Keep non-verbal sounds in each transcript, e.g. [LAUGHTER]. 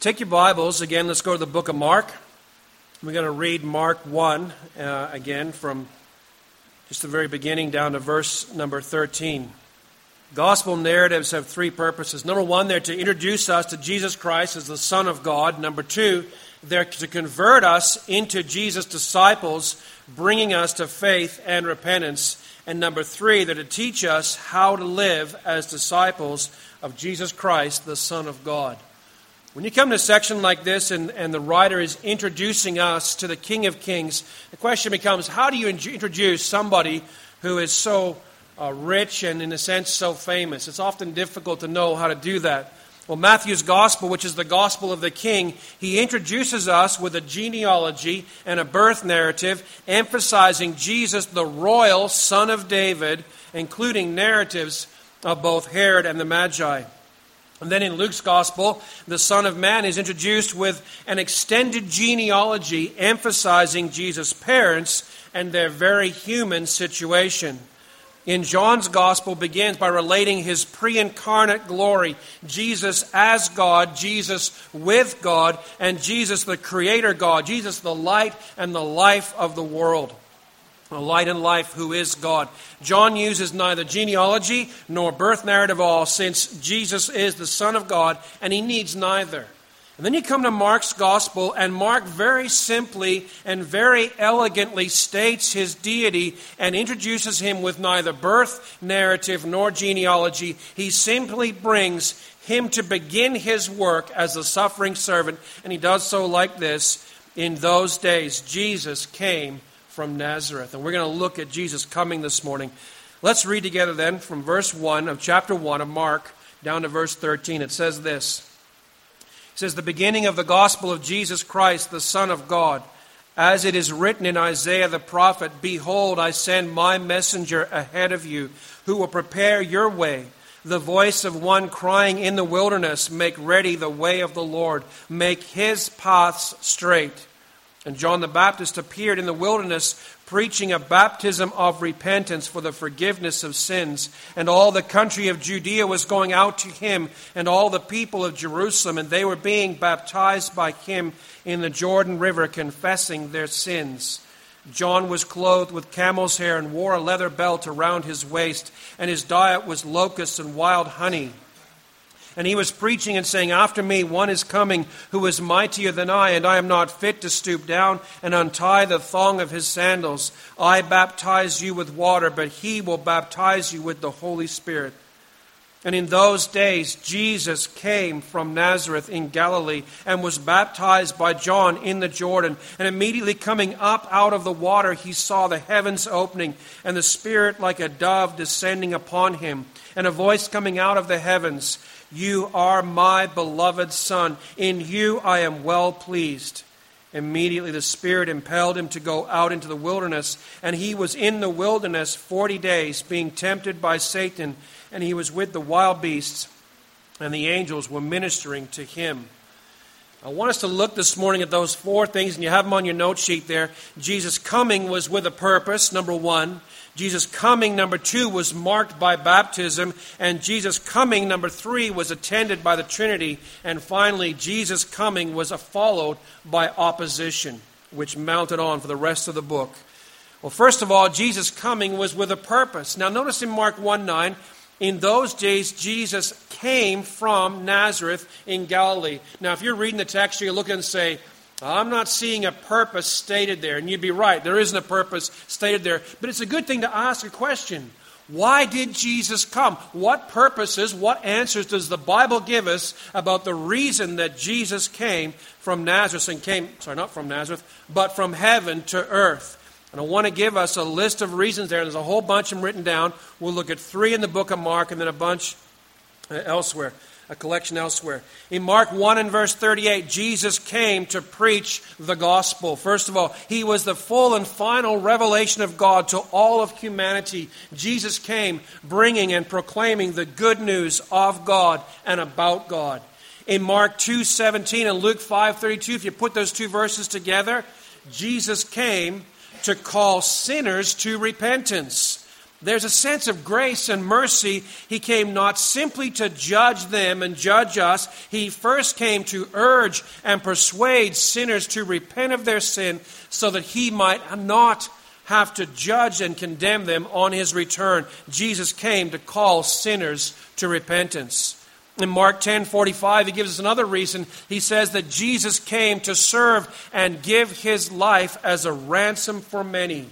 Take your Bibles again. Let's go to the book of Mark. We're going to read Mark 1 uh, again from just the very beginning down to verse number 13. Gospel narratives have three purposes. Number one, they're to introduce us to Jesus Christ as the Son of God. Number two, they're to convert us into Jesus' disciples, bringing us to faith and repentance. And number three, they're to teach us how to live as disciples of Jesus Christ, the Son of God. When you come to a section like this and, and the writer is introducing us to the King of Kings, the question becomes how do you introduce somebody who is so uh, rich and, in a sense, so famous? It's often difficult to know how to do that. Well, Matthew's gospel, which is the gospel of the king, he introduces us with a genealogy and a birth narrative emphasizing Jesus, the royal son of David, including narratives of both Herod and the Magi. And then in Luke's gospel, the Son of Man is introduced with an extended genealogy emphasizing Jesus' parents and their very human situation. In John's gospel begins by relating his pre-incarnate glory, Jesus as God, Jesus with God, and Jesus the creator God, Jesus the light and the life of the world light and life who is God. John uses neither genealogy nor birth narrative at all, since Jesus is the Son of God and he needs neither. And then you come to Mark's gospel, and Mark very simply and very elegantly states his deity and introduces him with neither birth narrative nor genealogy. He simply brings him to begin his work as a suffering servant, and he does so like this. In those days, Jesus came from Nazareth. And we're going to look at Jesus coming this morning. Let's read together then from verse 1 of chapter 1 of Mark down to verse 13. It says this It says, The beginning of the gospel of Jesus Christ, the Son of God. As it is written in Isaiah the prophet, Behold, I send my messenger ahead of you, who will prepare your way. The voice of one crying in the wilderness, Make ready the way of the Lord, make his paths straight. And John the Baptist appeared in the wilderness preaching a baptism of repentance for the forgiveness of sins. And all the country of Judea was going out to him, and all the people of Jerusalem, and they were being baptized by him in the Jordan River, confessing their sins. John was clothed with camel's hair and wore a leather belt around his waist, and his diet was locusts and wild honey. And he was preaching and saying, After me one is coming who is mightier than I, and I am not fit to stoop down and untie the thong of his sandals. I baptize you with water, but he will baptize you with the Holy Spirit. And in those days, Jesus came from Nazareth in Galilee and was baptized by John in the Jordan. And immediately coming up out of the water, he saw the heavens opening and the Spirit like a dove descending upon him, and a voice coming out of the heavens you are my beloved Son. In you I am well pleased. Immediately the Spirit impelled him to go out into the wilderness, and he was in the wilderness forty days, being tempted by Satan, and he was with the wild beasts, and the angels were ministering to him. I want us to look this morning at those four things, and you have them on your note sheet there. Jesus' coming was with a purpose, number one. Jesus' coming, number two, was marked by baptism. And Jesus' coming, number three, was attended by the Trinity. And finally, Jesus' coming was followed by opposition, which mounted on for the rest of the book. Well, first of all, Jesus' coming was with a purpose. Now, notice in Mark 1 9, in those days, Jesus came from Nazareth in Galilee. Now, if you're reading the text, you look and say, I'm not seeing a purpose stated there. And you'd be right, there isn't a purpose stated there. But it's a good thing to ask a question. Why did Jesus come? What purposes, what answers does the Bible give us about the reason that Jesus came from Nazareth and came, sorry, not from Nazareth, but from heaven to earth? And I want to give us a list of reasons there. There's a whole bunch of them written down. We'll look at three in the book of Mark and then a bunch uh, elsewhere a collection elsewhere. In Mark 1 and verse 38, Jesus came to preach the gospel. First of all, he was the full and final revelation of God to all of humanity. Jesus came bringing and proclaiming the good news of God and about God. In Mark 2:17 and Luke 5:32, if you put those two verses together, Jesus came to call sinners to repentance. There's a sense of grace and mercy. He came not simply to judge them and judge us. He first came to urge and persuade sinners to repent of their sin so that he might not have to judge and condemn them on his return. Jesus came to call sinners to repentance. In Mark 10:45 he gives us another reason. He says that Jesus came to serve and give his life as a ransom for many.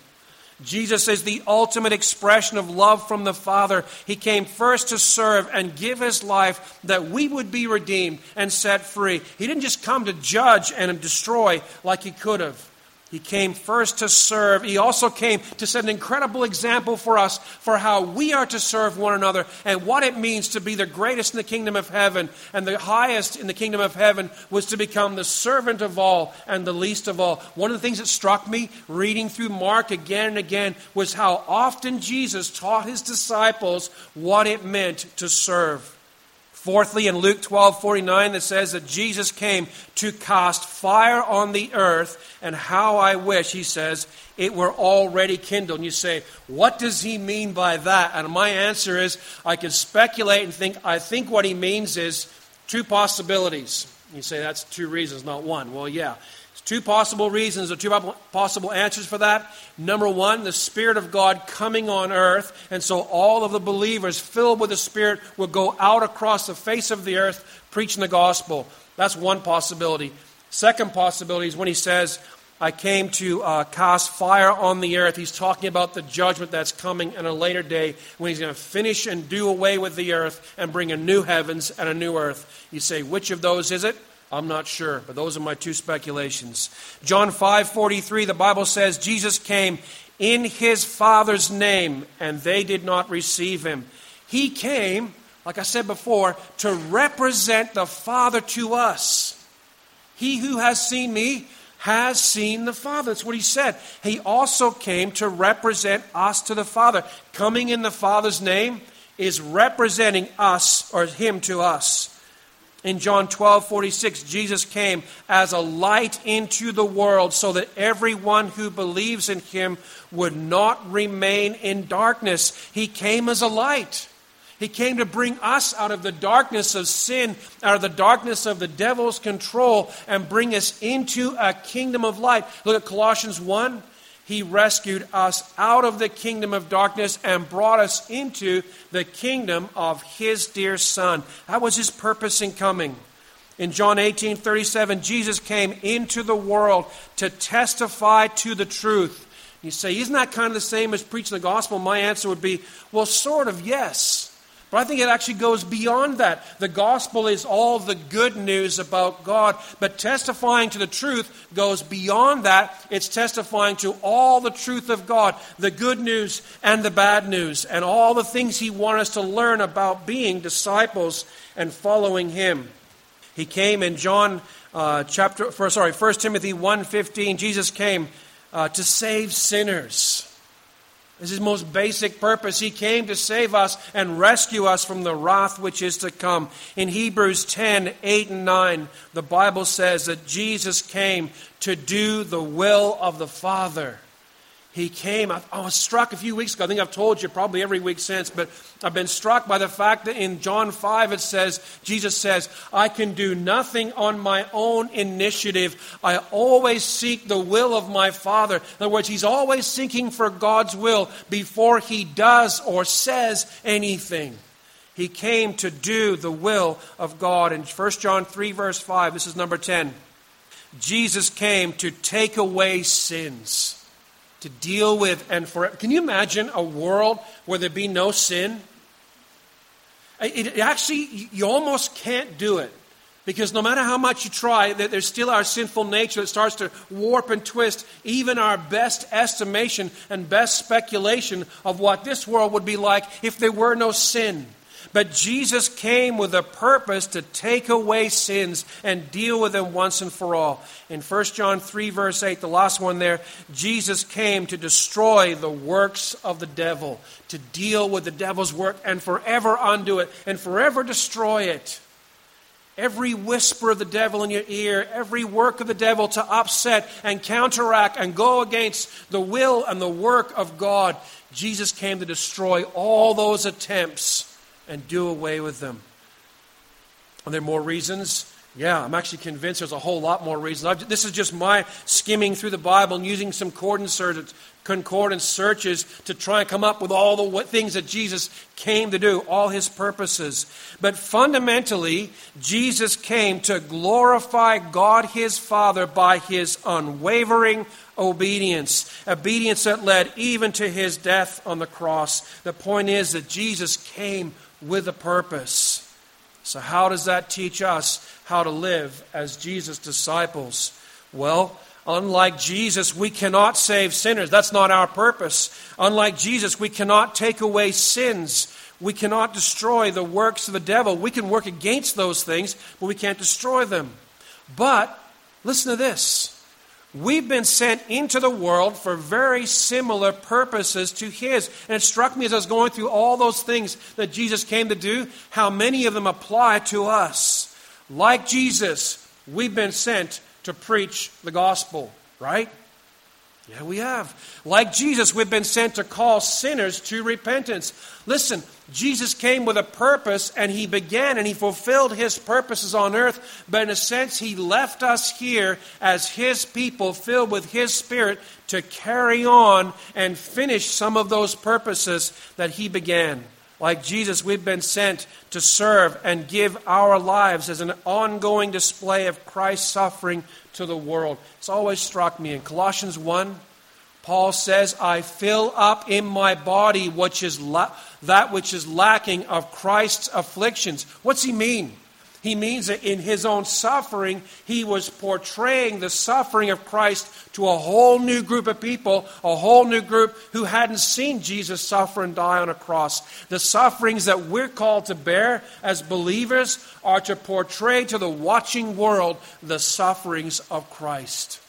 Jesus is the ultimate expression of love from the Father. He came first to serve and give his life that we would be redeemed and set free. He didn't just come to judge and destroy like he could have. He came first to serve. He also came to set an incredible example for us for how we are to serve one another and what it means to be the greatest in the kingdom of heaven. And the highest in the kingdom of heaven was to become the servant of all and the least of all. One of the things that struck me reading through Mark again and again was how often Jesus taught his disciples what it meant to serve. Fourthly, in Luke 12 49, that says that Jesus came to cast fire on the earth, and how I wish, he says, it were already kindled. And you say, what does he mean by that? And my answer is, I can speculate and think, I think what he means is two possibilities. You say that's two reasons, not one. Well, yeah. Two possible reasons or two possible answers for that. Number one, the Spirit of God coming on earth, and so all of the believers filled with the Spirit will go out across the face of the earth preaching the gospel. That's one possibility. Second possibility is when he says, I came to uh, cast fire on the earth. He's talking about the judgment that's coming in a later day when he's going to finish and do away with the earth and bring a new heavens and a new earth. You say, which of those is it? I'm not sure, but those are my two speculations. John 5:43 the Bible says Jesus came in his Father's name and they did not receive him. He came, like I said before, to represent the Father to us. He who has seen me has seen the Father. That's what he said. He also came to represent us to the Father. Coming in the Father's name is representing us or him to us. In John 12, 46, Jesus came as a light into the world so that everyone who believes in him would not remain in darkness. He came as a light. He came to bring us out of the darkness of sin, out of the darkness of the devil's control, and bring us into a kingdom of light. Look at Colossians 1. He rescued us out of the kingdom of darkness and brought us into the kingdom of His dear Son. That was His purpose in coming. In John 18 37, Jesus came into the world to testify to the truth. You say, Isn't that kind of the same as preaching the gospel? My answer would be, Well, sort of, yes. But I think it actually goes beyond that. The gospel is all the good news about God, but testifying to the truth goes beyond that. It's testifying to all the truth of God, the good news and the bad news, and all the things He wants us to learn about being disciples and following Him. He came in John uh, chapter, for, sorry, 1 Timothy 1.15, Jesus came uh, to save sinners. Is his most basic purpose. He came to save us and rescue us from the wrath which is to come. In Hebrews 10 8 and 9, the Bible says that Jesus came to do the will of the Father. He came. I, I was struck a few weeks ago. I think I've told you probably every week since, but I've been struck by the fact that in John 5 it says, Jesus says, I can do nothing on my own initiative. I always seek the will of my Father. In other words, he's always seeking for God's will before he does or says anything. He came to do the will of God. In 1 John 3, verse 5, this is number 10. Jesus came to take away sins to deal with and forever. Can you imagine a world where there be no sin? It, actually, you almost can't do it. Because no matter how much you try, there's still our sinful nature that starts to warp and twist even our best estimation and best speculation of what this world would be like if there were no sin. But Jesus came with a purpose to take away sins and deal with them once and for all. In 1 John 3, verse 8, the last one there, Jesus came to destroy the works of the devil, to deal with the devil's work and forever undo it and forever destroy it. every whisper of the devil in your ear, every work of the devil to upset and counteract and go against the will and the work of God. Jesus came to destroy all those attempts and do away with them. Are there more reasons? Yeah, I'm actually convinced there's a whole lot more reasons. I've, this is just my skimming through the Bible and using some concordance, searches to try and come up with all the things that Jesus came to do, all his purposes. But fundamentally, Jesus came to glorify God his Father by his unwavering obedience, obedience that led even to his death on the cross. The point is that Jesus came with a purpose. So, how does that teach us how to live as Jesus' disciples? Well, unlike Jesus, we cannot save sinners. That's not our purpose. Unlike Jesus, we cannot take away sins. We cannot destroy the works of the devil. We can work against those things, but we can't destroy them. But, listen to this We've been sent into the world for very similar purposes to His. And it struck me as I was going through all those things that Jesus came to do, how many of them apply to us. Like Jesus, we've been sent to preach the gospel, right? Yeah, we have. Like Jesus, we've been sent to call sinners to repentance. Listen, Jesus came with a purpose and he began and he fulfilled his purposes on earth, but in a sense, he left us here as his people filled with his spirit to carry on and finish some of those purposes that he began. Like Jesus, we've been sent to serve and give our lives as an ongoing display of Christ's suffering to the world. It's always struck me in Colossians 1, Paul says, I fill up in my body which is la- that which is lacking of Christ's afflictions. What's he mean? He means that in his own suffering, he was portraying the suffering of Christ to a whole new group of people, a whole new group who hadn't seen Jesus suffer and die on a cross. The sufferings that we're called to bear as believers are to portray to the watching world the sufferings of Christ.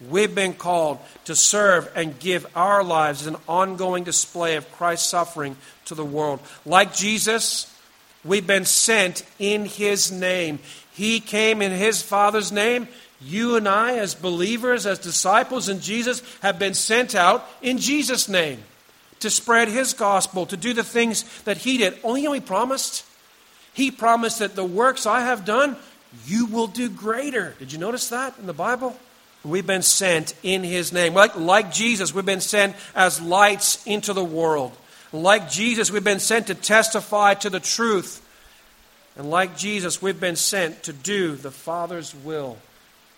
We've been called to serve and give our lives an ongoing display of Christ's suffering to the world. Like Jesus, We've been sent in His name. He came in His Father's name. You and I, as believers, as disciples in Jesus, have been sent out in Jesus' name to spread His gospel, to do the things that He did. Only He promised? He promised that the works I have done, you will do greater. Did you notice that in the Bible? We've been sent in His name. Like, like Jesus, we've been sent as lights into the world. Like Jesus, we've been sent to testify to the truth. And like Jesus, we've been sent to do the Father's will.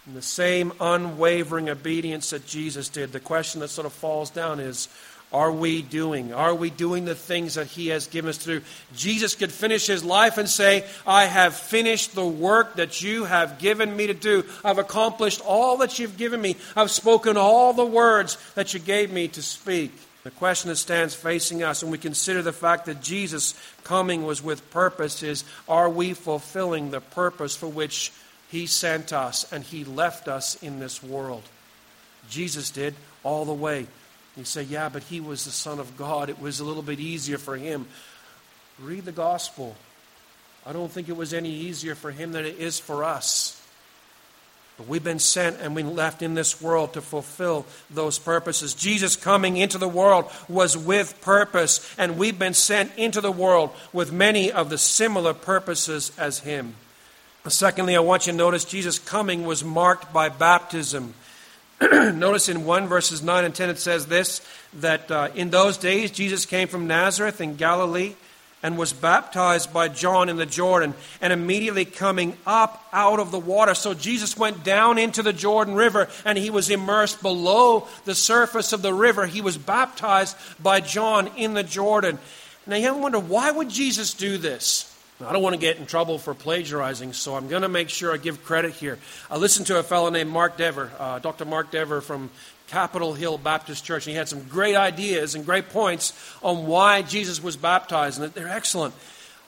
In the same unwavering obedience that Jesus did. The question that sort of falls down is are we doing? Are we doing the things that He has given us to do? Jesus could finish His life and say, I have finished the work that you have given me to do. I've accomplished all that you've given me. I've spoken all the words that you gave me to speak. The question that stands facing us when we consider the fact that Jesus' coming was with purpose is are we fulfilling the purpose for which he sent us and he left us in this world? Jesus did all the way. You say, yeah, but he was the Son of God. It was a little bit easier for him. Read the gospel. I don't think it was any easier for him than it is for us. But we've been sent and we left in this world to fulfill those purposes. Jesus coming into the world was with purpose, and we've been sent into the world with many of the similar purposes as Him. Secondly, I want you to notice Jesus' coming was marked by baptism. [CLEARS THROAT] notice in 1 verses 9 and 10 it says this that uh, in those days Jesus came from Nazareth in Galilee and was baptized by John in the Jordan, and immediately coming up out of the water. So Jesus went down into the Jordan River and he was immersed below the surface of the river. He was baptized by John in the Jordan. Now you wonder, why would Jesus do this? I don't want to get in trouble for plagiarizing, so I'm going to make sure I give credit here. I listened to a fellow named Mark Dever, uh, Dr. Mark Dever from Capitol Hill Baptist Church, and he had some great ideas and great points on why Jesus was baptized, and they're excellent.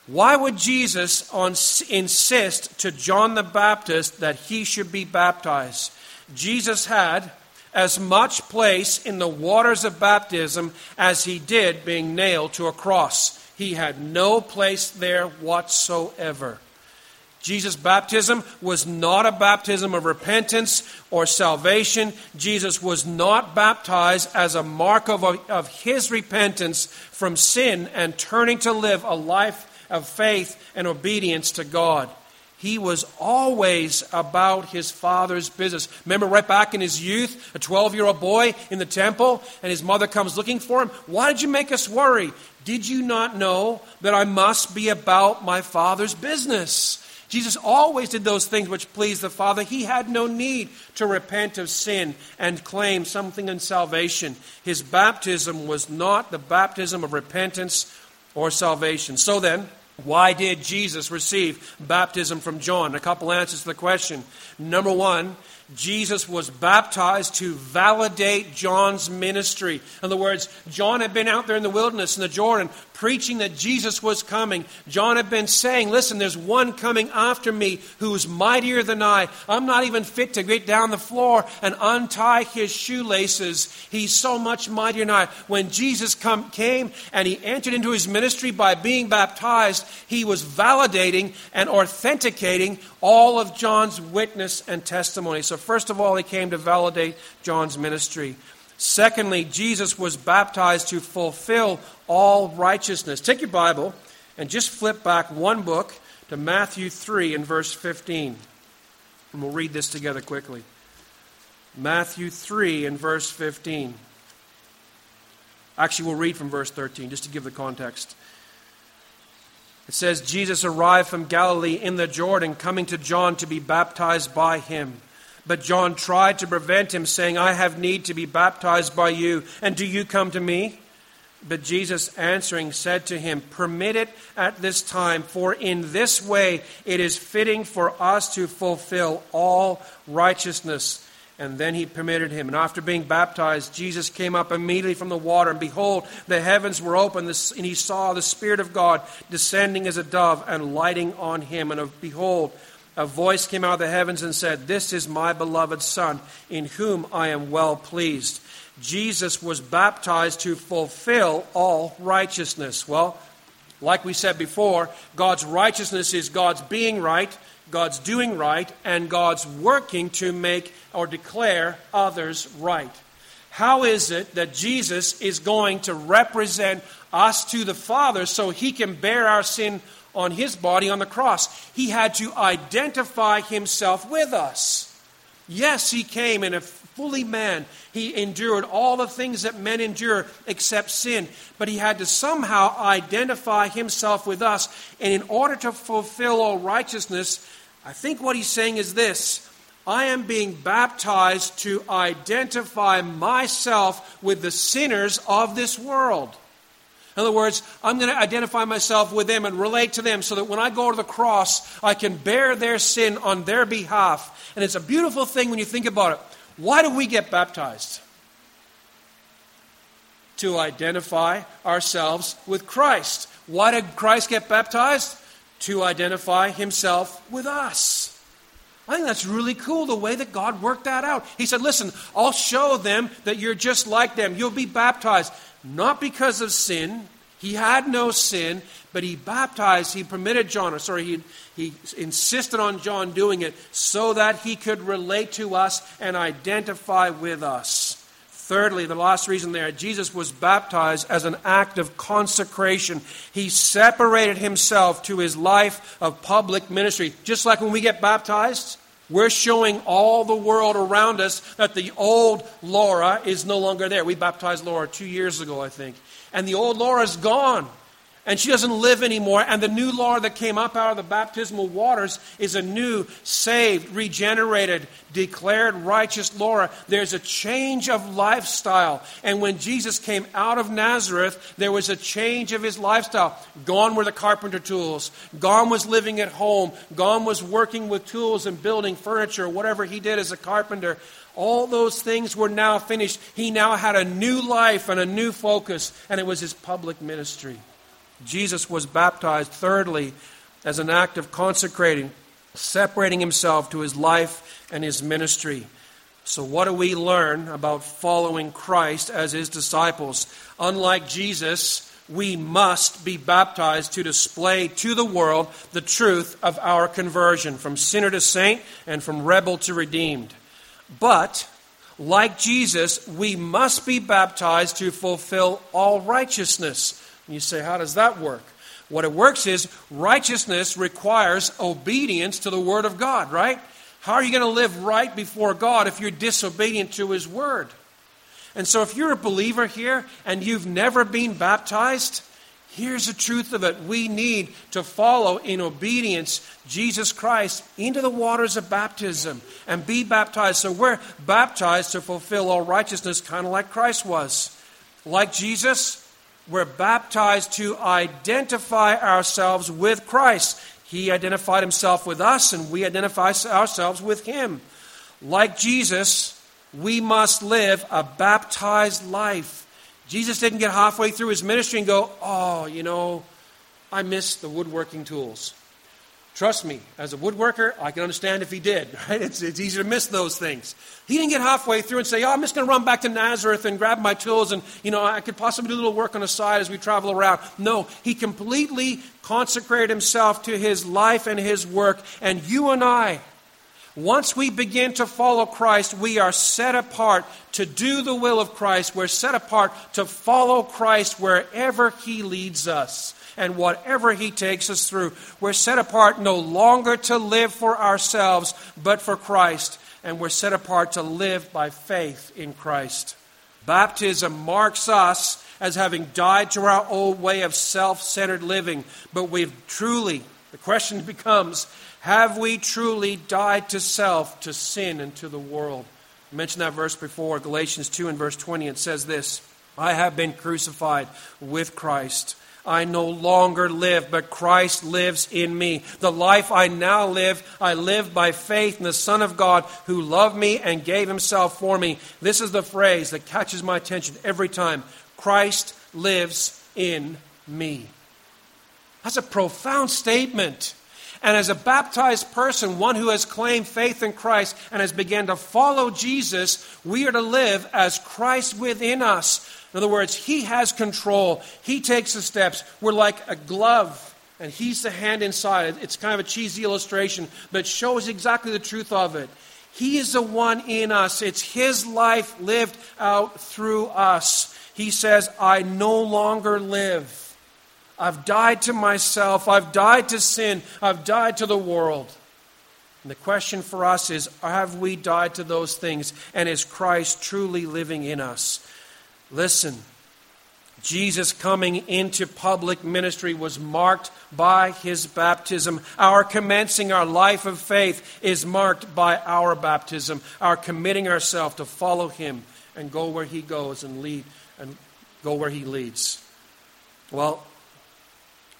Why would Jesus on, insist to John the Baptist that he should be baptized? Jesus had as much place in the waters of baptism as he did being nailed to a cross. He had no place there whatsoever. Jesus' baptism was not a baptism of repentance or salvation. Jesus was not baptized as a mark of, of his repentance from sin and turning to live a life of faith and obedience to God. He was always about his father's business. Remember, right back in his youth, a 12 year old boy in the temple, and his mother comes looking for him. Why did you make us worry? Did you not know that I must be about my father's business? Jesus always did those things which pleased the Father. He had no need to repent of sin and claim something in salvation. His baptism was not the baptism of repentance or salvation. So then, why did Jesus receive baptism from John? A couple answers to the question. Number one, Jesus was baptized to validate John's ministry. In other words, John had been out there in the wilderness in the Jordan preaching that Jesus was coming. John had been saying, Listen, there's one coming after me who's mightier than I. I'm not even fit to get down the floor and untie his shoelaces. He's so much mightier than I. When Jesus come, came and he entered into his ministry by being baptized, he was validating and authenticating all of John's witness and testimony. So, first of all, he came to validate John's ministry. Secondly, Jesus was baptized to fulfill all righteousness. Take your Bible and just flip back one book to Matthew 3 and verse 15. And we'll read this together quickly. Matthew 3 and verse 15. Actually, we'll read from verse 13 just to give the context. It says, Jesus arrived from Galilee in the Jordan, coming to John to be baptized by him. But John tried to prevent him, saying, I have need to be baptized by you, and do you come to me? But Jesus answering said to him, Permit it at this time, for in this way it is fitting for us to fulfill all righteousness. And then he permitted him. And after being baptized, Jesus came up immediately from the water, and behold, the heavens were opened, and he saw the Spirit of God descending as a dove and lighting on him. And behold, a voice came out of the heavens and said, This is my beloved Son, in whom I am well pleased. Jesus was baptized to fulfill all righteousness. Well, like we said before, God's righteousness is God's being right, God's doing right, and God's working to make or declare others right. How is it that Jesus is going to represent us to the Father so he can bear our sin on his body on the cross. He had to identify himself with us. Yes, he came in a fully man. He endured all the things that men endure except sin. But he had to somehow identify himself with us. And in order to fulfill all righteousness, I think what he's saying is this I am being baptized to identify myself with the sinners of this world. In other words, I'm going to identify myself with them and relate to them so that when I go to the cross, I can bear their sin on their behalf. And it's a beautiful thing when you think about it. Why do we get baptized? To identify ourselves with Christ. Why did Christ get baptized? To identify himself with us. I think that's really cool the way that God worked that out. He said, Listen, I'll show them that you're just like them. You'll be baptized not because of sin. He had no sin, but he baptized, he permitted John, or sorry, he, he insisted on John doing it so that he could relate to us and identify with us. Thirdly, the last reason there, Jesus was baptized as an act of consecration. He separated himself to his life of public ministry. Just like when we get baptized, we're showing all the world around us that the old Laura is no longer there. We baptized Laura two years ago, I think. And the old Laura's gone and she doesn't live anymore. And the new Laura that came up out of the baptismal waters is a new, saved, regenerated, declared righteous Laura. There's a change of lifestyle. And when Jesus came out of Nazareth, there was a change of his lifestyle. Gone were the carpenter tools, gone was living at home, gone was working with tools and building furniture, whatever he did as a carpenter. All those things were now finished. He now had a new life and a new focus, and it was his public ministry. Jesus was baptized, thirdly, as an act of consecrating, separating himself to his life and his ministry. So, what do we learn about following Christ as his disciples? Unlike Jesus, we must be baptized to display to the world the truth of our conversion from sinner to saint and from rebel to redeemed. But, like Jesus, we must be baptized to fulfill all righteousness. And you say, how does that work? What it works is righteousness requires obedience to the Word of God, right? How are you going to live right before God if you're disobedient to His Word? And so, if you're a believer here and you've never been baptized, here's the truth of it. We need to follow in obedience Jesus Christ into the waters of baptism and be baptized. So, we're baptized to fulfill all righteousness, kind of like Christ was. Like Jesus, we're baptized to identify ourselves with Christ. He identified himself with us, and we identify ourselves with him. Like Jesus, we must live a baptized life. Jesus didn't get halfway through his ministry and go, Oh, you know, I miss the woodworking tools. Trust me, as a woodworker, I can understand if he did. [LAUGHS] Right? It's, it's easy to miss those things. He didn't get halfway through and say, "Oh, I'm just going to run back to Nazareth and grab my tools, and you know, I could possibly do a little work on the side as we travel around." No, he completely consecrated himself to his life and his work. And you and I, once we begin to follow Christ, we are set apart to do the will of Christ. We're set apart to follow Christ wherever He leads us and whatever He takes us through. We're set apart no longer to live for ourselves, but for Christ. And we're set apart to live by faith in Christ. Baptism marks us as having died to our old way of self centered living, but we've truly, the question becomes, have we truly died to self, to sin, and to the world? I mentioned that verse before, Galatians 2 and verse 20. It says this I have been crucified with Christ. I no longer live, but Christ lives in me. The life I now live, I live by faith in the Son of God who loved me and gave himself for me. This is the phrase that catches my attention every time Christ lives in me. That's a profound statement. And as a baptized person, one who has claimed faith in Christ and has begun to follow Jesus, we are to live as Christ within us. In other words, He has control. He takes the steps. We're like a glove, and He's the hand inside. It's kind of a cheesy illustration, but shows exactly the truth of it. He is the one in us. It's His life lived out through us. He says, I no longer live I've died to myself. I've died to sin. I've died to the world. And the question for us is have we died to those things? And is Christ truly living in us? Listen, Jesus coming into public ministry was marked by his baptism. Our commencing our life of faith is marked by our baptism, our committing ourselves to follow him and go where he goes and lead and go where he leads. Well,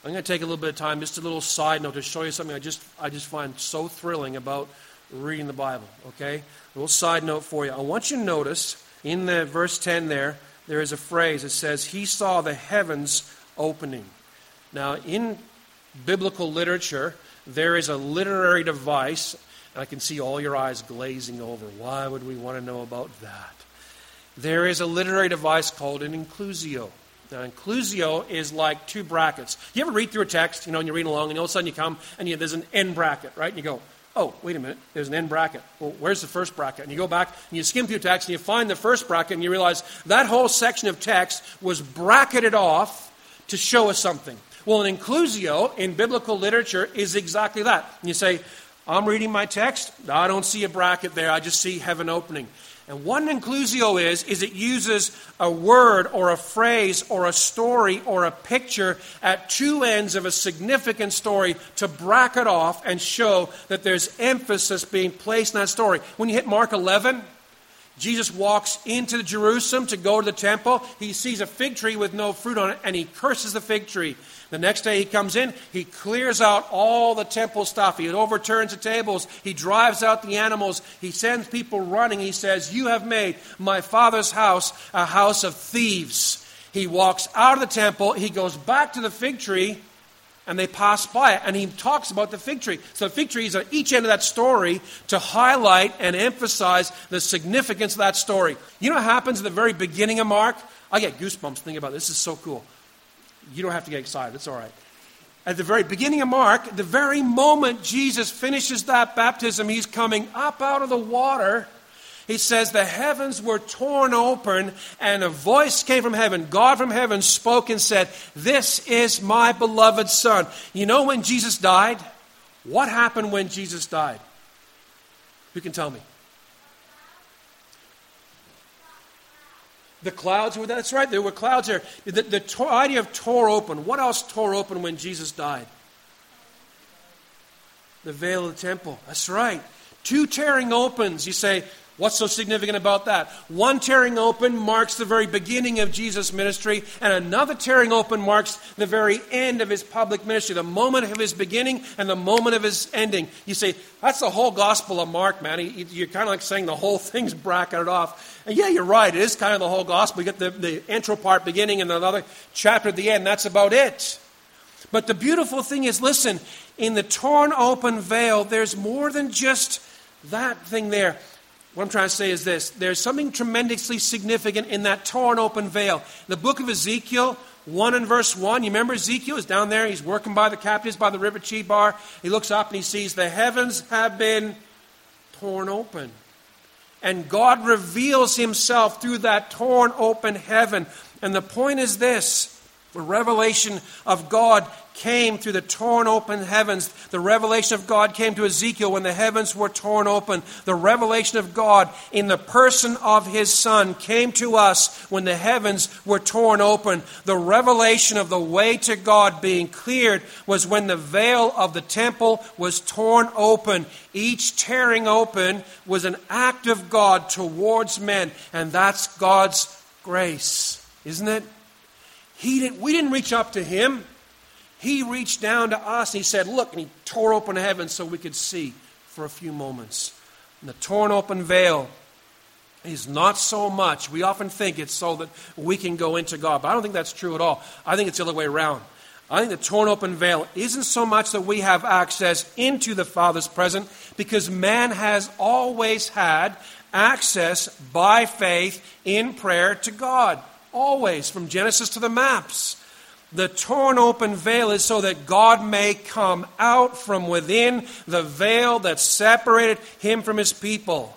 I'm going to take a little bit of time, just a little side note to show you something I just, I just find so thrilling about reading the Bible, okay? A little side note for you. I want you to notice in the verse 10 there, there is a phrase that says, He saw the heavens opening. Now, in biblical literature, there is a literary device, and I can see all your eyes glazing over. Why would we want to know about that? There is a literary device called an inclusio. Now, inclusio is like two brackets. You ever read through a text, you know, and you're reading along, and all of a sudden you come and you, there's an end bracket, right? And you go, oh, wait a minute, there's an end bracket. Well, where's the first bracket? And you go back and you skim through text and you find the first bracket and you realize that whole section of text was bracketed off to show us something. Well, an inclusio in biblical literature is exactly that. And you say, I'm reading my text, I don't see a bracket there, I just see heaven opening. And an inclusio is, is it uses a word or a phrase or a story or a picture at two ends of a significant story to bracket off and show that there's emphasis being placed in that story. When you hit Mark 11, Jesus walks into Jerusalem to go to the temple. He sees a fig tree with no fruit on it, and he curses the fig tree. The next day he comes in, he clears out all the temple stuff. He overturns the tables. He drives out the animals. He sends people running. He says, You have made my father's house a house of thieves. He walks out of the temple. He goes back to the fig tree, and they pass by it. And he talks about the fig tree. So the fig tree is at each end of that story to highlight and emphasize the significance of that story. You know what happens at the very beginning of Mark? I get goosebumps thinking about this. This is so cool. You don't have to get excited. It's all right. At the very beginning of Mark, the very moment Jesus finishes that baptism, he's coming up out of the water. He says, The heavens were torn open, and a voice came from heaven. God from heaven spoke and said, This is my beloved Son. You know when Jesus died? What happened when Jesus died? Who can tell me? The clouds were, that's right, there were clouds there. The, the idea of tore open. What else tore open when Jesus died? The veil of the temple. That's right. Two tearing opens. You say, What's so significant about that? One tearing open marks the very beginning of Jesus' ministry, and another tearing open marks the very end of his public ministry, the moment of his beginning and the moment of his ending. You say, that's the whole gospel of Mark, man. You're kind of like saying the whole thing's bracketed off. And yeah, you're right. It is kind of the whole gospel. You get the, the intro part beginning and another chapter at the end. That's about it. But the beautiful thing is listen, in the torn open veil, there's more than just that thing there. What I'm trying to say is this there's something tremendously significant in that torn open veil. The book of Ezekiel, 1 and verse 1, you remember Ezekiel is down there, he's working by the captives by the river Chebar. He looks up and he sees the heavens have been torn open. And God reveals himself through that torn open heaven. And the point is this the revelation of God came through the torn open heavens. The revelation of God came to Ezekiel when the heavens were torn open. The revelation of God in the person of his Son came to us when the heavens were torn open. The revelation of the way to God being cleared was when the veil of the temple was torn open. Each tearing open was an act of God towards men, and that's God's grace, isn't it? He didn't, we didn't reach up to him. He reached down to us and he said, Look, and he tore open heaven so we could see for a few moments. And the torn open veil is not so much. We often think it's so that we can go into God, but I don't think that's true at all. I think it's the other way around. I think the torn open veil isn't so much that we have access into the Father's presence, because man has always had access by faith in prayer to God. Always, from Genesis to the maps. The torn open veil is so that God may come out from within the veil that separated him from his people.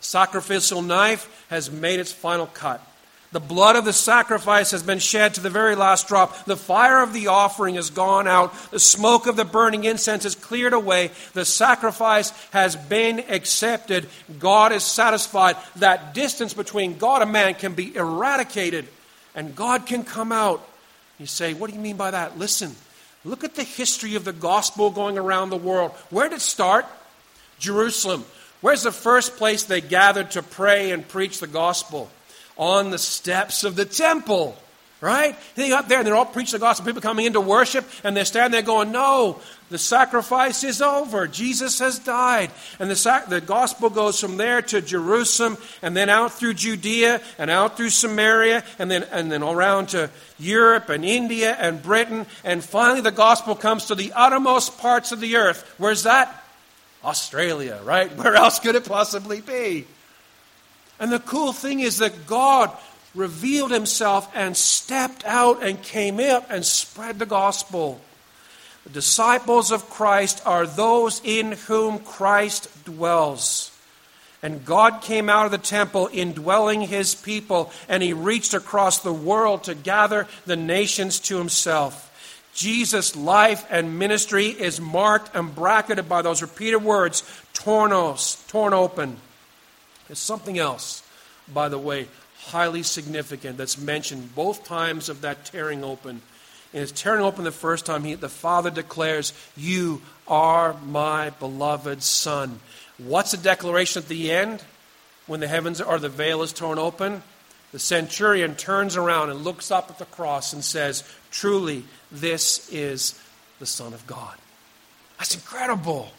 Sacrificial knife has made its final cut. The blood of the sacrifice has been shed to the very last drop. The fire of the offering has gone out. The smoke of the burning incense is cleared away. The sacrifice has been accepted. God is satisfied. That distance between God and man can be eradicated, and God can come out you say, What do you mean by that? Listen, look at the history of the gospel going around the world. Where did it start? Jerusalem. Where's the first place they gathered to pray and preach the gospel? On the steps of the temple. Right? They got there and they're all preaching the gospel. People coming into worship and they're standing there going, No, the sacrifice is over. Jesus has died. And the, sac- the gospel goes from there to Jerusalem and then out through Judea and out through Samaria and then, and then around to Europe and India and Britain. And finally, the gospel comes to the uttermost parts of the earth. Where's that? Australia, right? [LAUGHS] Where else could it possibly be? And the cool thing is that God revealed himself and stepped out and came up and spread the gospel. The disciples of Christ are those in whom Christ dwells. And God came out of the temple indwelling his people, and he reached across the world to gather the nations to himself. Jesus' life and ministry is marked and bracketed by those repeated words, tornos, torn open. There's something else, by the way highly significant that's mentioned both times of that tearing open. And it's tearing open the first time, he, the Father declares, You are my beloved Son. What's the declaration at the end when the heavens or the veil is torn open? The centurion turns around and looks up at the cross and says, Truly, this is the Son of God. That's incredible.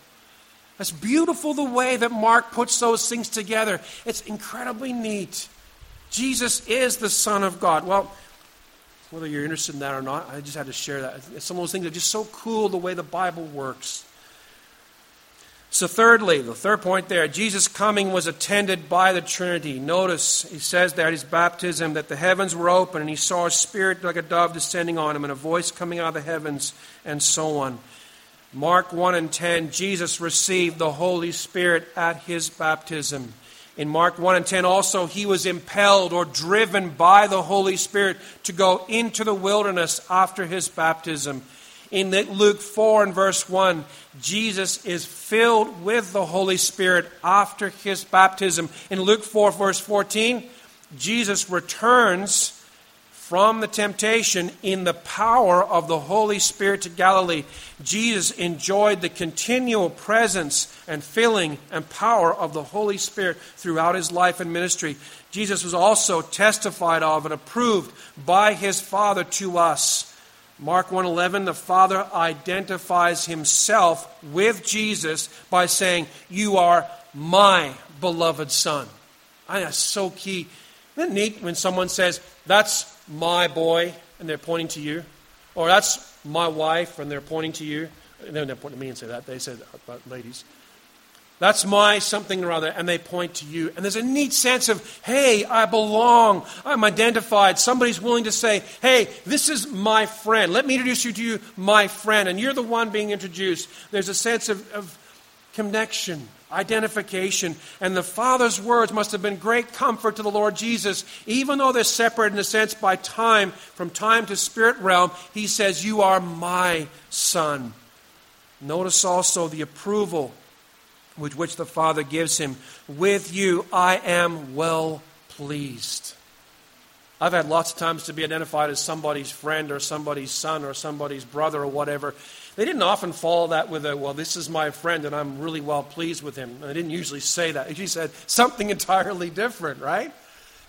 That's beautiful the way that Mark puts those things together. It's incredibly neat. Jesus is the Son of God. Well, whether you're interested in that or not, I just had to share that. It's some of those things that are just so cool the way the Bible works. So, thirdly, the third point there, Jesus' coming was attended by the Trinity. Notice he says that his baptism, that the heavens were open and he saw a spirit like a dove descending on him and a voice coming out of the heavens, and so on. Mark 1 and 10, Jesus received the Holy Spirit at his baptism. In Mark 1 and 10, also, he was impelled or driven by the Holy Spirit to go into the wilderness after his baptism. In Luke 4 and verse 1, Jesus is filled with the Holy Spirit after his baptism. In Luke 4, verse 14, Jesus returns from the temptation in the power of the Holy Spirit to Galilee. Jesus enjoyed the continual presence and filling and power of the Holy Spirit throughout his life and ministry. Jesus was also testified of and approved by his Father to us. Mark 1:11 the Father identifies himself with Jesus by saying, "You are my beloved son." I, that's so key. Isn't it neat when someone says, "That's my boy, and they're pointing to you. Or that's my wife, and they're pointing to you. No, they're pointing to me and say that. They said, about ladies. That's my something or other, and they point to you. And there's a neat sense of, hey, I belong. I'm identified. Somebody's willing to say, hey, this is my friend. Let me introduce you to you, my friend. And you're the one being introduced. There's a sense of, of connection identification. And the Father's words must have been great comfort to the Lord Jesus. Even though they're separate in a sense by time, from time to spirit realm, he says, You are my son. Notice also the approval with which the Father gives him. With you I am well pleased. I've had lots of times to be identified as somebody's friend or somebody's son or somebody's brother or whatever. They didn't often follow that with a, well, this is my friend and I'm really well pleased with him. They didn't usually say that. Usually said something [LAUGHS] entirely different, right?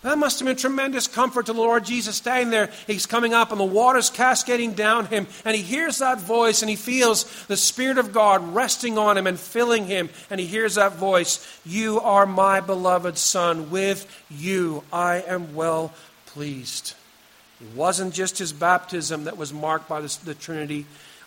That must have been tremendous comfort to the Lord Jesus standing there. He's coming up and the water's cascading down him, and he hears that voice and he feels the Spirit of God resting on him and filling him, and he hears that voice You are my beloved Son. With you I am well pleased. It wasn't just his baptism that was marked by the, the Trinity.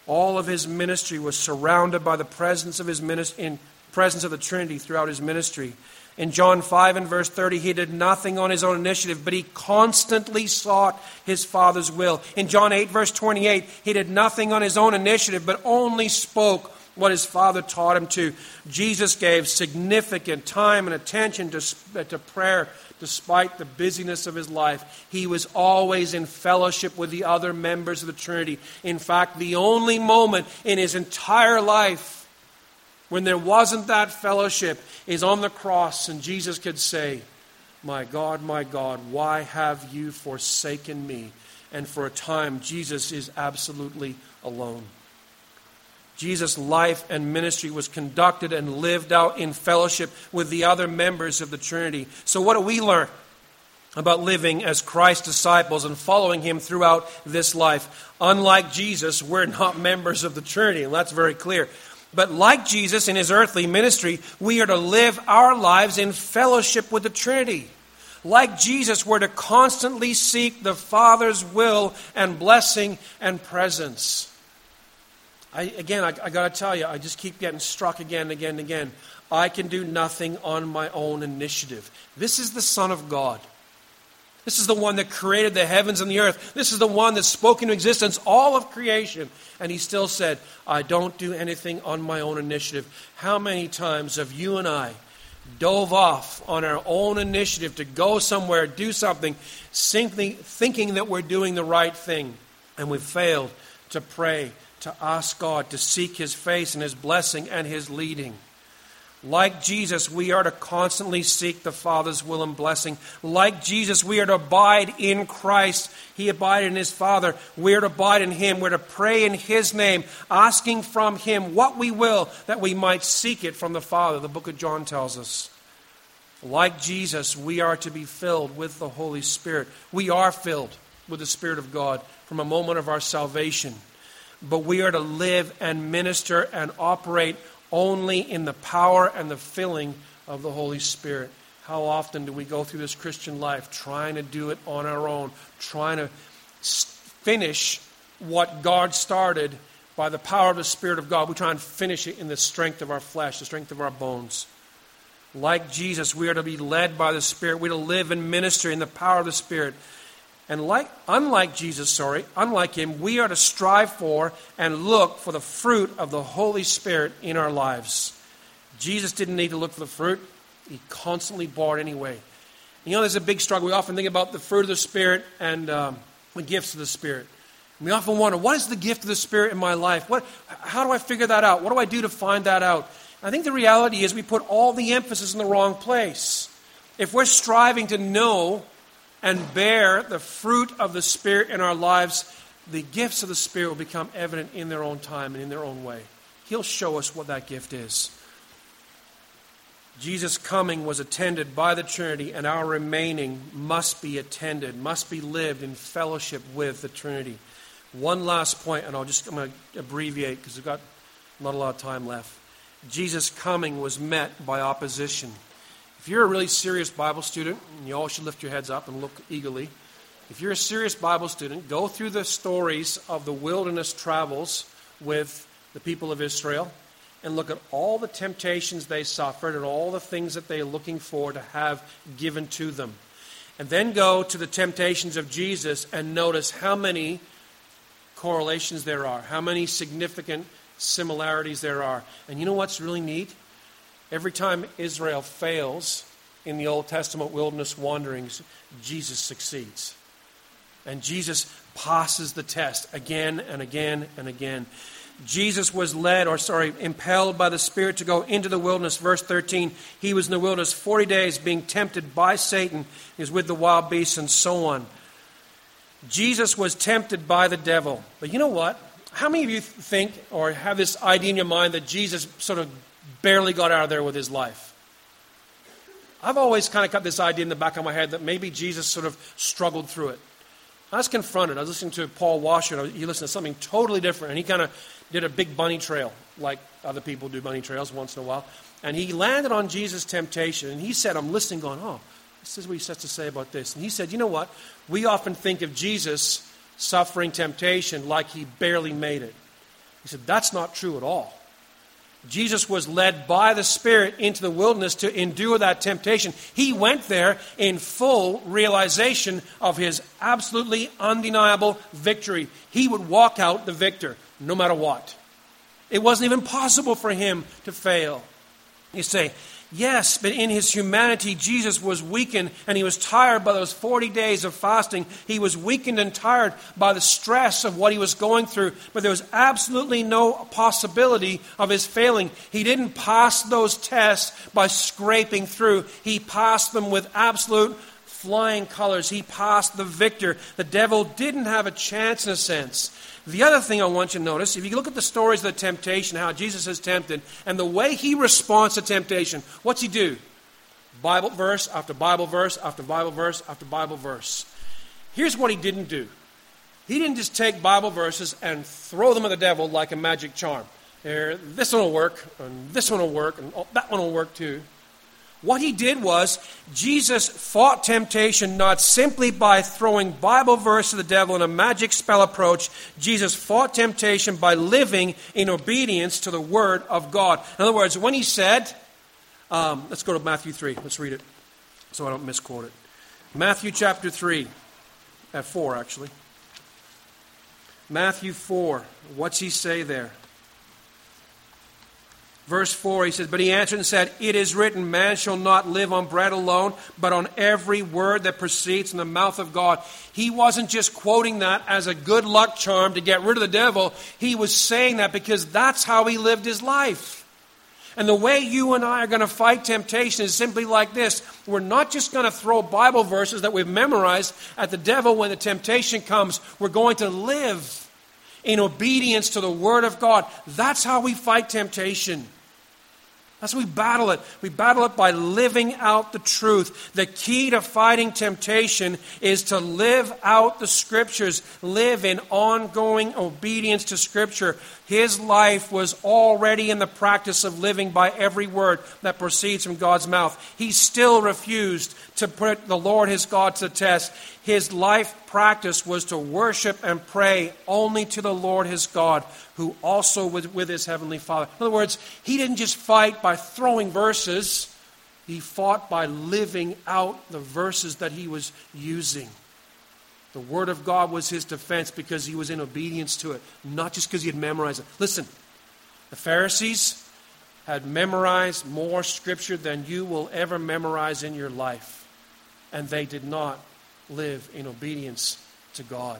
All of his ministry was surrounded by the presence of his ministry, in presence of the Trinity throughout his ministry. In John 5 and verse 30, he did nothing on his own initiative, but he constantly sought his Father's will. In John 8, verse 28, he did nothing on his own initiative, but only spoke what his Father taught him to. Jesus gave significant time and attention to, uh, to prayer despite the busyness of his life, he was always in fellowship with the other members of the Trinity. In fact, the only moment in his entire life when there wasn't that fellowship is on the cross, and Jesus could say, My God, my God, why have you forsaken me? And for a time, Jesus is absolutely alone. Jesus' life and ministry was conducted and lived out in fellowship with the other members of the Trinity. So, what do we learn about living as Christ's disciples and following Him throughout this life? Unlike Jesus, we're not [LAUGHS] members of the Trinity, and that's very clear. But like Jesus in His earthly ministry, we are to live our lives in fellowship with the Trinity. Like Jesus, we're to constantly seek the Father's will and blessing and presence. I, again, I, I got to tell you, I just keep getting struck again and again and again. I can do nothing on my own initiative. This is the Son of God. This is the one that created the heavens and the earth. This is the one that spoke into existence all of creation. And he still said, I don't do anything on my own initiative. How many times have you and I dove off on our own initiative to go somewhere, do something, simply thinking that we're doing the right thing, and we've failed to pray to ask God to seek His face and His blessing and His leading. Like Jesus, we are to constantly seek the Father's will and blessing. Like Jesus, we are to abide in Christ. He abided in His Father. We are to abide in Him. We're to pray in His name, asking from Him what we will, that we might seek it from the Father. The book of John tells us. Like Jesus, we are to be filled with the Holy Spirit. We are filled with the Spirit of God from a moment of our salvation but we are to live and minister and operate only in the power and the filling of the Holy Spirit. How often do we go through this Christian life trying to do it on our own, trying to finish what God started, by the power of the Spirit of God, we try and finish it in the strength of our flesh, the strength of our bones. Like Jesus, we are to be led by the Spirit. We're to live and minister in the power of the Spirit. And like, unlike Jesus, sorry, unlike him, we are to strive for and look for the fruit of the Holy Spirit in our lives. Jesus didn't need to look for the fruit, he constantly bore it anyway. You know, there's a big struggle. We often think about the fruit of the Spirit and um, the gifts of the Spirit. We often wonder, what is the gift of the Spirit in my life? What, how do I figure that out? What do I do to find that out? I think the reality is we put all the emphasis in the wrong place. If we're striving to know and bear the fruit of the Spirit in our lives, the gifts of the Spirit will become evident in their own time and in their own way. He'll show us what that gift is. Jesus' coming was attended by the Trinity, and our remaining must be attended, must be lived in fellowship with the Trinity. One last point, and I'll just I'm going to abbreviate because we've got not a lot of time left. Jesus' coming was met by opposition. If you're a really serious Bible student, and you all should lift your heads up and look eagerly. If you're a serious Bible student, go through the stories of the wilderness travels with the people of Israel and look at all the temptations they suffered and all the things that they're looking for to have given to them. And then go to the temptations of Jesus and notice how many correlations there are, how many significant similarities there are. And you know what's really neat? Every time Israel fails in the Old Testament wilderness wanderings, Jesus succeeds. And Jesus passes the test again and again and again. Jesus was led, or sorry, impelled by the Spirit to go into the wilderness. Verse 13, he was in the wilderness 40 days being tempted by Satan. He was with the wild beasts and so on. Jesus was tempted by the devil. But you know what? How many of you think or have this idea in your mind that Jesus sort of barely got out of there with his life? I've always kind of got this idea in the back of my head that maybe Jesus sort of struggled through it. I was confronted. I was listening to Paul Washer. And he listened to something totally different, and he kind of did a big bunny trail, like other people do bunny trails once in a while. And he landed on Jesus' temptation, and he said, I'm listening, going, oh, this is what he has to say about this. And he said, You know what? We often think of Jesus suffering temptation like he barely made it. He said, That's not true at all. Jesus was led by the Spirit into the wilderness to endure that temptation. He went there in full realization of his absolutely undeniable victory. He would walk out the victor no matter what. It wasn't even possible for him to fail. You say, Yes, but in his humanity, Jesus was weakened and he was tired by those 40 days of fasting. He was weakened and tired by the stress of what he was going through, but there was absolutely no possibility of his failing. He didn't pass those tests by scraping through, he passed them with absolute flying colors. He passed the victor. The devil didn't have a chance in a sense. The other thing I want you to notice, if you look at the stories of the temptation, how Jesus is tempted, and the way he responds to temptation, what's he do? Bible verse after Bible verse after Bible verse after Bible verse. Here's what he didn't do. He didn't just take Bible verses and throw them at the devil like a magic charm. There, this one will work, and this one will work, and oh, that one will work too. What he did was, Jesus fought temptation not simply by throwing Bible verse to the devil in a magic spell approach. Jesus fought temptation by living in obedience to the Word of God. In other words, when he said, um, let's go to Matthew 3. Let's read it so I don't misquote it. Matthew chapter 3, at 4 actually. Matthew 4. What's he say there? Verse 4, he says, But he answered and said, It is written, Man shall not live on bread alone, but on every word that proceeds from the mouth of God. He wasn't just quoting that as a good luck charm to get rid of the devil. He was saying that because that's how he lived his life. And the way you and I are going to fight temptation is simply like this. We're not just going to throw Bible verses that we've memorized at the devil when the temptation comes. We're going to live in obedience to the Word of God. That's how we fight temptation. That's we battle it. We battle it by living out the truth. The key to fighting temptation is to live out the Scriptures, live in ongoing obedience to Scripture. His life was already in the practice of living by every word that proceeds from God's mouth. He still refused to put the Lord his God to test. His life practice was to worship and pray only to the Lord his God, who also was with his heavenly Father. In other words, he didn't just fight by throwing verses, he fought by living out the verses that he was using. The Word of God was his defense because he was in obedience to it, not just because he had memorized it. Listen, the Pharisees had memorized more Scripture than you will ever memorize in your life, and they did not live in obedience to God.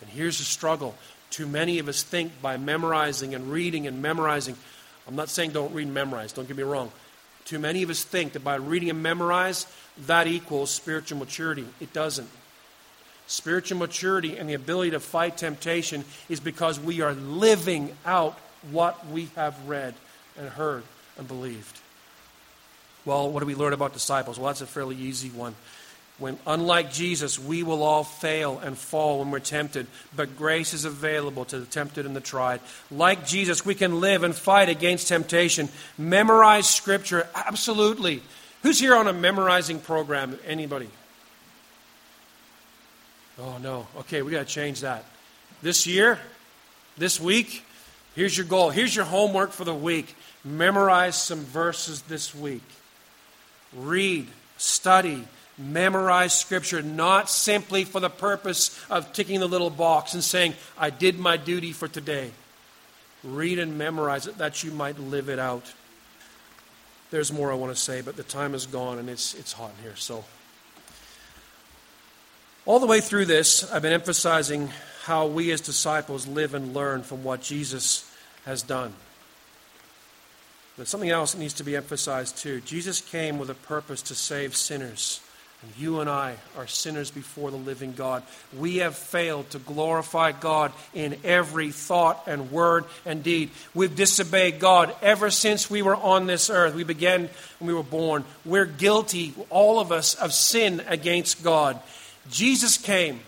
And here's the struggle. Too many of us think by memorizing and reading and memorizing. I'm not saying don't read and memorize, don't get me wrong. Too many of us think that by reading and memorize, that equals spiritual maturity. It doesn't. Spiritual maturity and the ability to fight temptation is because we are living out what we have read and heard and believed. Well, what do we learn about disciples? Well, that's a fairly easy one. When, unlike Jesus, we will all fail and fall when we're tempted, but grace is available to the tempted and the tried. Like Jesus, we can live and fight against temptation. Memorize Scripture, absolutely. Who's here on a memorizing program? Anybody? Oh, no. Okay, we got to change that. This year, this week, here's your goal. Here's your homework for the week. Memorize some verses this week. Read, study, memorize Scripture, not simply for the purpose of ticking the little box and saying, I did my duty for today. Read and memorize it that you might live it out. There's more I want to say, but the time is gone and it's, it's hot in here, so. All the way through this, I've been emphasizing how we as disciples live and learn from what Jesus has done. But something else that needs to be emphasized too. Jesus came with a purpose to save sinners. And you and I are sinners before the living God. We have failed to glorify God in every thought and word and deed. We've disobeyed God ever since we were on this earth. We began when we were born. We're guilty, all of us, of sin against God. Jesus came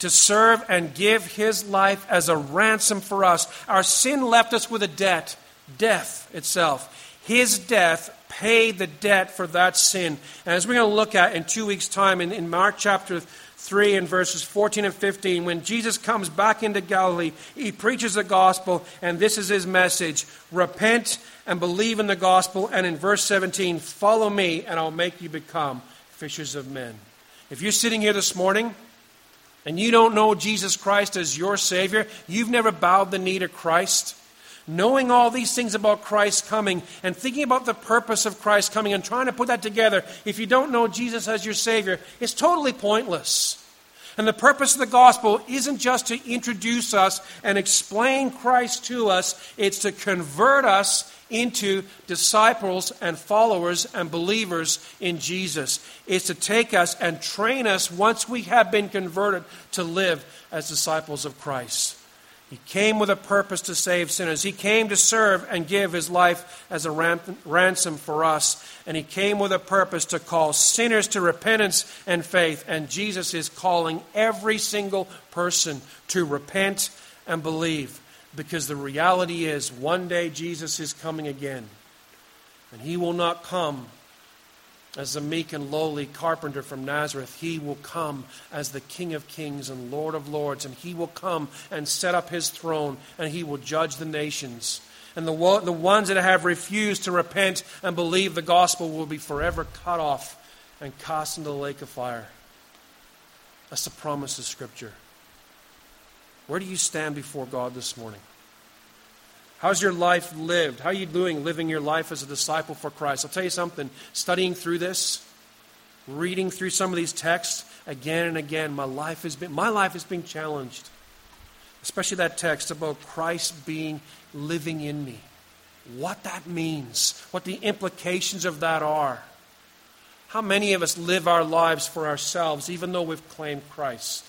to serve and give his life as a ransom for us. Our sin left us with a debt, death itself. His death paid the debt for that sin. And as we're going to look at in two weeks' time in, in Mark chapter 3 and verses 14 and 15, when Jesus comes back into Galilee, he preaches the gospel, and this is his message repent and believe in the gospel. And in verse 17, follow me, and I'll make you become fishers of men. If you're sitting here this morning and you don't know Jesus Christ as your Savior, you've never bowed the knee to Christ, knowing all these things about Christ coming and thinking about the purpose of Christ coming and trying to put that together, if you don't know Jesus as your Savior, it's totally pointless. And the purpose of the gospel isn't just to introduce us and explain Christ to us, it's to convert us into disciples and followers and believers in Jesus. It's to take us and train us once we have been converted to live as disciples of Christ. He came with a purpose to save sinners. He came to serve and give his life as a ransom for us. And he came with a purpose to call sinners to repentance and faith. And Jesus is calling every single person to repent and believe. Because the reality is, one day Jesus is coming again. And he will not come as the meek and lowly carpenter from Nazareth. He will come as the King of kings and Lord of lords. And he will come and set up his throne and he will judge the nations. And the, the ones that have refused to repent and believe the gospel will be forever cut off and cast into the lake of fire. That's the promise of Scripture. Where do you stand before God this morning? How's your life lived? How are you doing living your life as a disciple for Christ? I'll tell you something. Studying through this, reading through some of these texts again and again, my life has been my life is being challenged. Especially that text about Christ being living in me. What that means, what the implications of that are. How many of us live our lives for ourselves even though we've claimed Christ?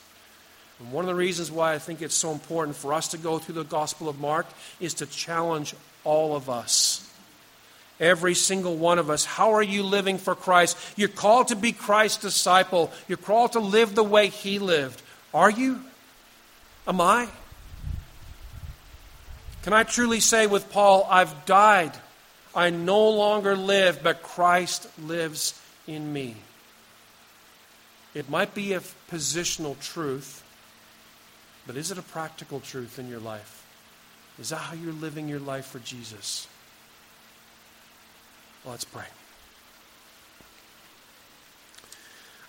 And one of the reasons why I think it's so important for us to go through the Gospel of Mark is to challenge all of us. Every single one of us. How are you living for Christ? You're called to be Christ's disciple. You're called to live the way He lived. Are you? Am I? Can I truly say with Paul, I've died? I no longer live, but Christ lives in me. It might be a positional truth, but is it a practical truth in your life? Is that how you're living your life for Jesus? let's pray.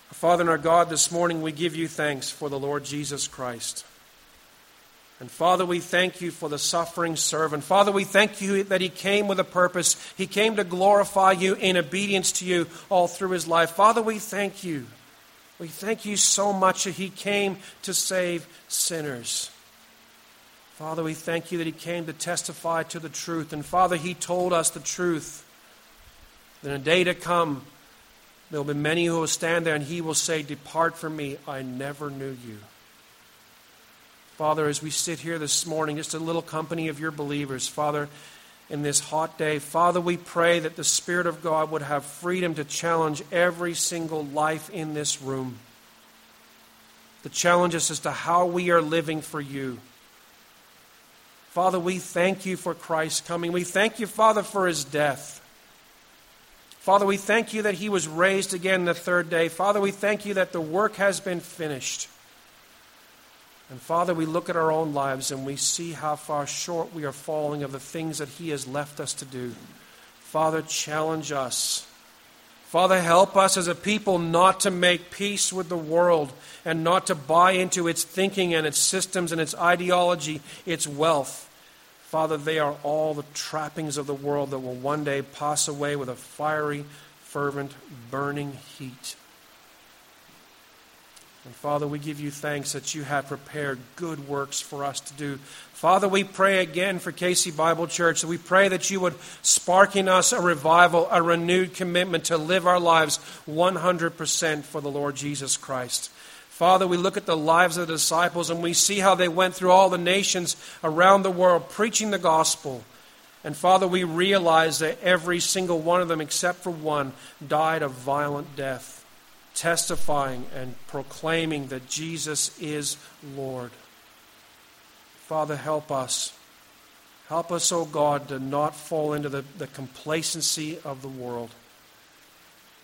Our Father and our God, this morning we give you thanks for the Lord Jesus Christ. And Father, we thank you for the suffering servant. Father, we thank you that he came with a purpose. He came to glorify you in obedience to you all through his life. Father, we thank you. We thank you so much that he came to save sinners. Father, we thank you that he came to testify to the truth. And Father, he told us the truth. That In a day to come, there will be many who will stand there and he will say, Depart from me, I never knew you. Father, as we sit here this morning, just a little company of your believers, Father, in this hot day, Father, we pray that the Spirit of God would have freedom to challenge every single life in this room. To challenge us as to how we are living for you. Father, we thank you for Christ's coming. We thank you, Father, for his death. Father, we thank you that he was raised again the third day. Father, we thank you that the work has been finished. And Father, we look at our own lives and we see how far short we are falling of the things that He has left us to do. Father, challenge us. Father, help us as a people not to make peace with the world and not to buy into its thinking and its systems and its ideology, its wealth. Father, they are all the trappings of the world that will one day pass away with a fiery, fervent, burning heat. And Father, we give you thanks that you have prepared good works for us to do. Father, we pray again for Casey Bible Church. We pray that you would spark in us a revival, a renewed commitment to live our lives 100% for the Lord Jesus Christ. Father, we look at the lives of the disciples and we see how they went through all the nations around the world preaching the gospel. And Father, we realize that every single one of them, except for one, died a violent death testifying and proclaiming that Jesus is Lord. Father, help us. Help us, O oh God, to not fall into the, the complacency of the world,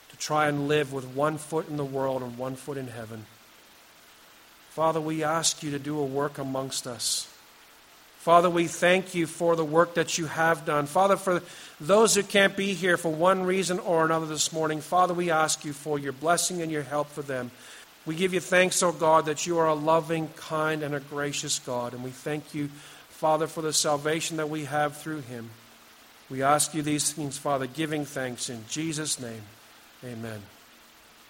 to try and live with one foot in the world and one foot in heaven. Father, we ask you to do a work amongst us. Father, we thank you for the work that you have done. Father, for those who can't be here for one reason or another this morning, Father, we ask you for your blessing and your help for them. We give you thanks, O oh God, that you are a loving, kind, and a gracious God. And we thank you, Father, for the salvation that we have through him. We ask you these things, Father, giving thanks in Jesus' name. Amen.